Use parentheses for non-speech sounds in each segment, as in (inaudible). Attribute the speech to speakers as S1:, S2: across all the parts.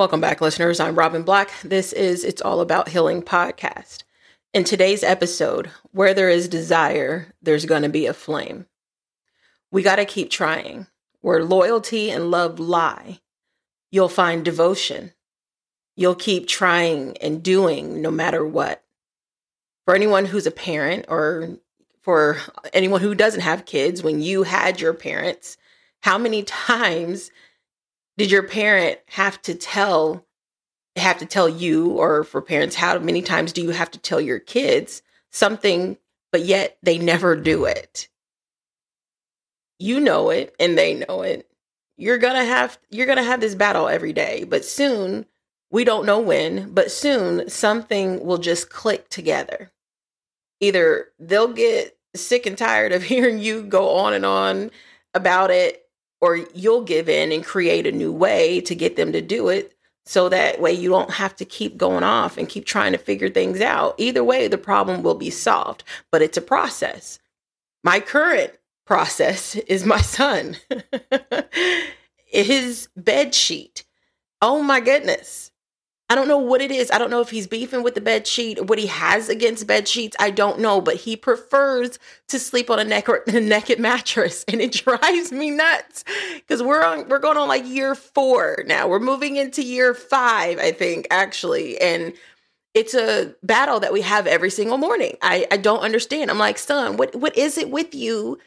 S1: Welcome back, listeners. I'm Robin Black. This is It's All About Healing podcast. In today's episode, where there is desire, there's going to be a flame. We got to keep trying. Where loyalty and love lie, you'll find devotion. You'll keep trying and doing no matter what. For anyone who's a parent or for anyone who doesn't have kids, when you had your parents, how many (laughs) times did your parent have to tell have to tell you or for parents how many times do you have to tell your kids something but yet they never do it? You know it and they know it. You're gonna have you're gonna have this battle every day but soon we don't know when but soon something will just click together. Either they'll get sick and tired of (laughs) hearing you go on and on about it or you'll give in and create a new way to get them to do it so that way you don't have to keep going off and keep trying to figure things out. Either way, the problem will be solved, but it's a process. My current process (laughs) is my son. (laughs) His bed sheet. Oh my goodness. I don't know what it is. I don't know if he's beefing with the bed sheet what he has against bed sheets. I don't know, but he prefers to sleep on a, neck or, (laughs) a naked mattress, and it drives me nuts because we're on we're going on like year four now. We're moving into year five, I think, actually, and it's a battle that we have every single morning. I I don't understand. I'm like, son, what what is it with you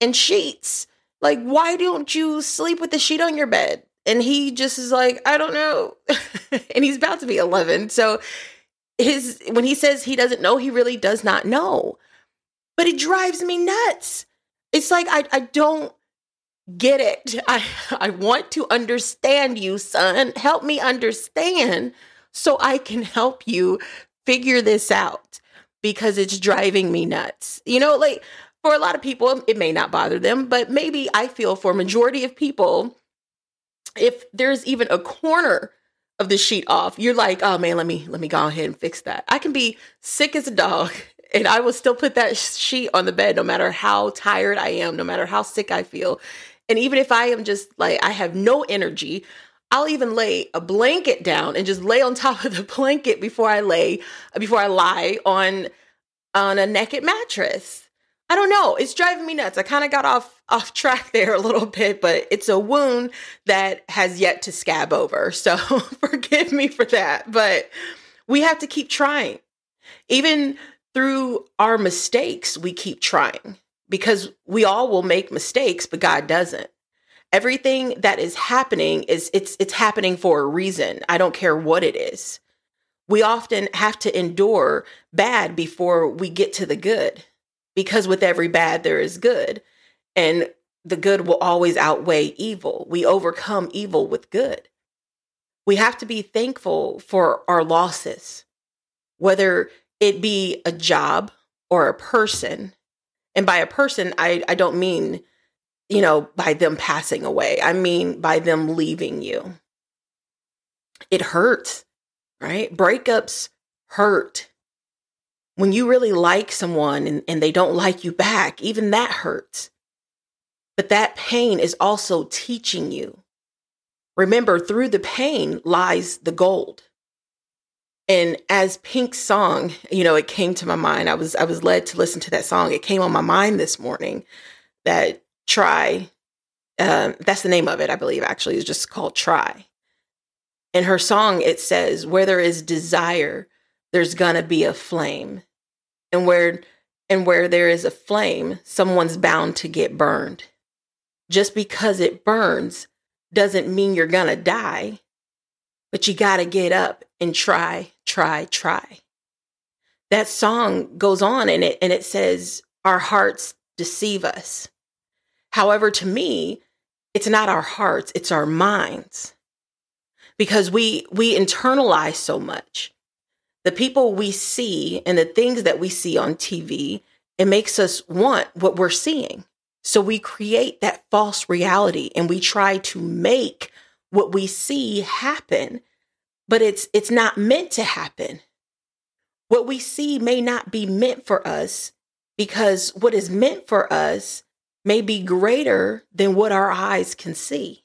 S1: and sheets? Like, why don't you sleep with the sheet on your bed? And he just is like i don't know. (laughs) And he's about to be 11 so his when he says he doesn't know he really does not know. But it drives me nuts. It's like i, I don't get it. (laughs) I i want to understand you son. Help me understand so i can help you figure this out because it's driving me nuts. You know like for a lot of people it may not bother them but maybe i feel for majority of people if there's even a corner of the sheet off, you're like, oh man, let me let me go ahead and fix that. I can be sick as a dog (laughs) and I will still put that sheet on the bed no matter how tired I am, no matter how sick I feel. And even if I am just like I have no energy, I'll even lay a blanket down and just lay on (laughs) top of the blanket before I lay before I lie on on a naked mattress. I don't know. It's driving me nuts. I kind of got off off (laughs) track there a little bit, but it's a wound that has yet to scab over. (laughs) So forgive me for that. But we have to keep trying. Even through our mistakes, we keep trying because we all will make mistakes, but God doesn't. Everything that is happening is it's it's happening for a reason. I don't care what it is. We often have to endure bad before we get to the good because with every bad there is good and the good will always outweigh evil. We overcome evil with good. We have to be thankful for our losses whether it be a job or a person and by a person i, I don't mean you know by them passing away. I mean by them leaving you. It hurts right? Breakups hurt when you really like someone and, and they don't like you back, even that hurts. But that pain is also teaching you. Remember, through the pain lies the gold. And as Pink's song, you know, it came to my mind. I was I was led to listen to that song. It came on my mind this morning. That try, um, that's the name of it, I believe. Actually, is just called Try. In her song, it says, "Where there is desire, there's gonna be a flame." And where and where there is a flame, someone's bound to get burned. Just because it burns doesn't mean you're going to die, but you got to get up and try, try, try. That song goes on and it and it says our hearts deceive us. However, to me, it's not our hearts, it's our minds. Because we we internalize so much the people we see and the things that we see on TV, it makes us want what we're seeing. So we create that false reality and we try to make what we see happen, but it's it's not meant to happen. What we see may not be meant for us because what is meant for us may be greater than what our eyes can see.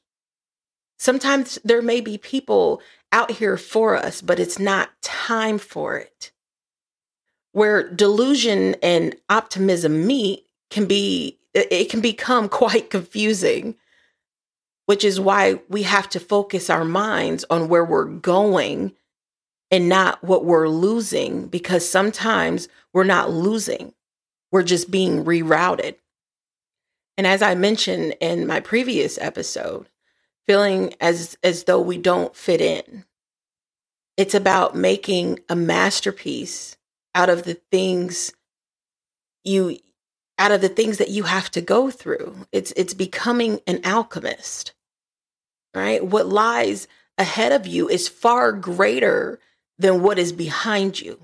S1: Sometimes there may be people out here for us, but it's not time for it. Where delusion and optimism meet can be, it can become (laughs) quite confusing, which is why we have to focus our minds on where we're going and not what we're losing, because sometimes we're not losing, we're just being rerouted. And as I mentioned in my previous episode, feeling as as though we don't fit in. It's about making a masterpiece out of the things you out of the things that you have to go through. It's it's becoming an alchemist. Right? What lies ahead of you is far greater than what is behind you.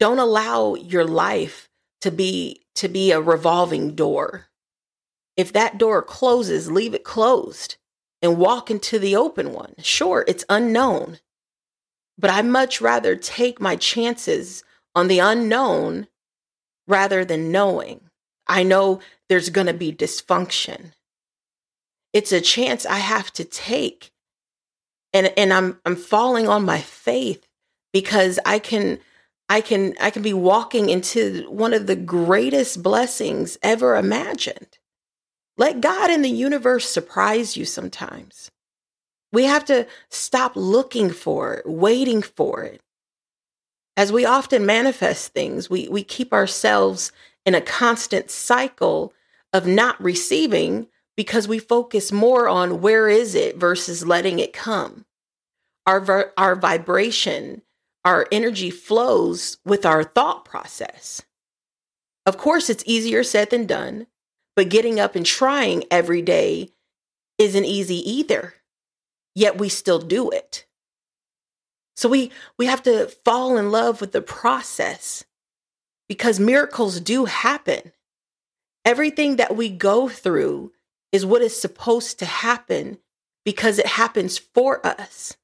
S1: Don't allow your life to be to be a revolving door. If that door closes, leave it closed and walk into the open one. Sure, it's unknown, but I much rather take my chances on the unknown rather than knowing. I know there's going to be dysfunction. It's a chance I have to take. And and I'm I'm falling on my faith because I can I can I can be walking into one of the greatest blessings ever imagined. Let God and the universe surprise you sometimes. We have to stop looking for it, waiting for it. As we often manifest things, we, we keep ourselves in a constant cycle of not receiving because we focus more on where is it versus letting it come. Our, our vibration, our energy flows with our thought process. Of course, it's easier said than done. But getting up and trying every day isn't easy either. Yet we still do it. So we we have to fall in love with the process because miracles do happen. Everything that we go through is what is supposed to happen because it happens for us.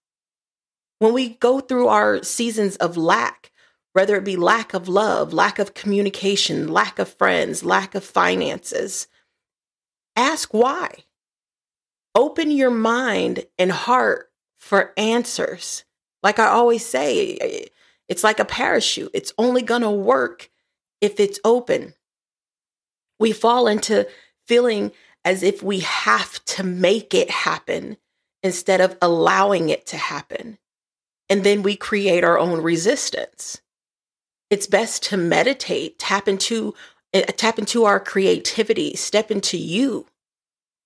S1: When we go through our seasons of lack, whether it be lack of love, lack of communication, lack of friends, lack of finances. Ask why. Open your mind and heart for answers. Like I always say, it's like a parachute. It's only going to work if it's open. We fall into feeling as if we have to make it happen instead of allowing it to happen. And then we create our own resistance it's best to meditate, tap into uh, tap into our creativity, step into you.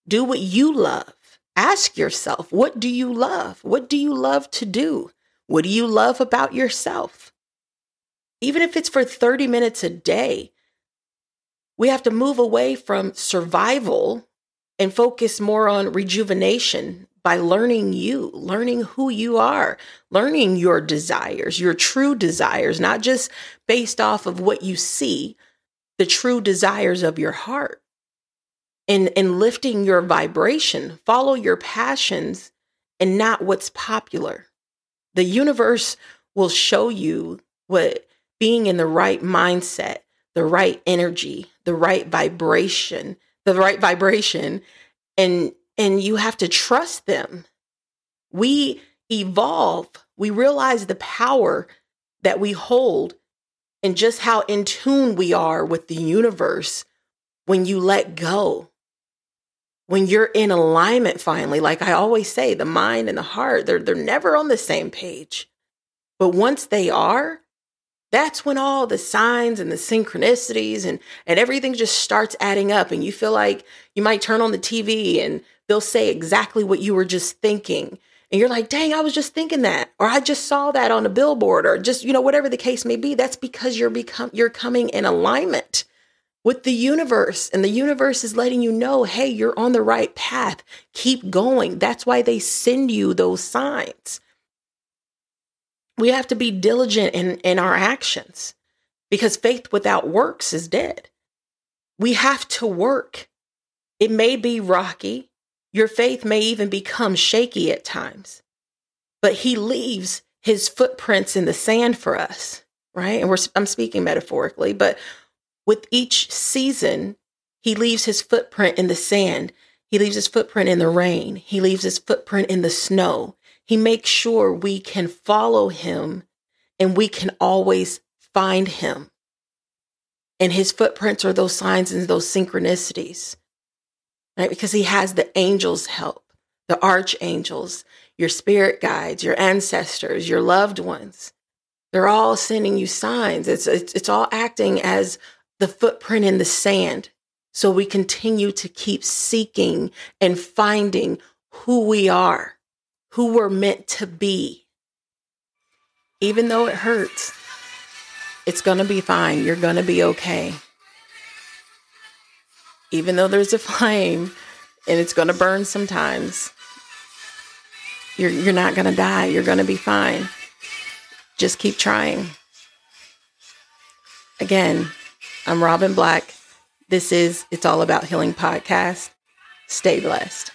S1: Do what you love. Ask yourself, what do you love? What do you love to do? What do you love about yourself? Even if it's for 30 minutes a day, we have to move away from survival and focus more on rejuvenation, by learning you, learning who you are, learning your desires, your true desires, not just based off of what you see, the true desires of your heart. And, and lifting your vibration, follow your passions and not what's popular. The universe will show you what being in the right mindset, the right energy, the right vibration, the right vibration, and and you have to trust them. We evolve, we realize the power that we hold and just how in tune we are with the universe when you let go. When you're in alignment finally, like I always say, the mind and the heart, they're, they're never on the same page. But once they are, that's when all the signs and the synchronicities and, and everything just starts adding up. And you feel like you might turn on the TV and they'll say exactly what you were just thinking. And you're like, dang, I was just thinking that, or I just saw that on a billboard, or just, you know, whatever the case may be. That's because you're become you're coming in alignment with the universe. And the universe is letting you know, hey, you're on the right path. Keep going. That's why they send you those signs. We have to be diligent in, in our actions because faith without works is dead. We have to work. It may be rocky. Your faith may even become shaky at times, but He leaves His footprints in the sand for us, right? And we're, I'm speaking metaphorically, but with each season, He leaves His footprint in the sand. He leaves His footprint in the rain. He leaves His footprint in the snow. He makes sure we can follow him and we can always find him. And his footprints are those signs and those synchronicities, right? Because he has the angels' help, the archangels, your spirit guides, your ancestors, your loved ones. They're all sending you signs. It's, it's, it's all acting as the footprint in the sand. So we continue to keep seeking and finding who we are, who we're meant to be. Even though it hurts, it's going to be fine. You're going to be okay. Even though there's a flame and it's going to burn sometimes, you're, you're not going to die. You're going to be fine. Just keep trying. Again, I'm Robin Black. This is It's All About Healing podcast. Stay blessed.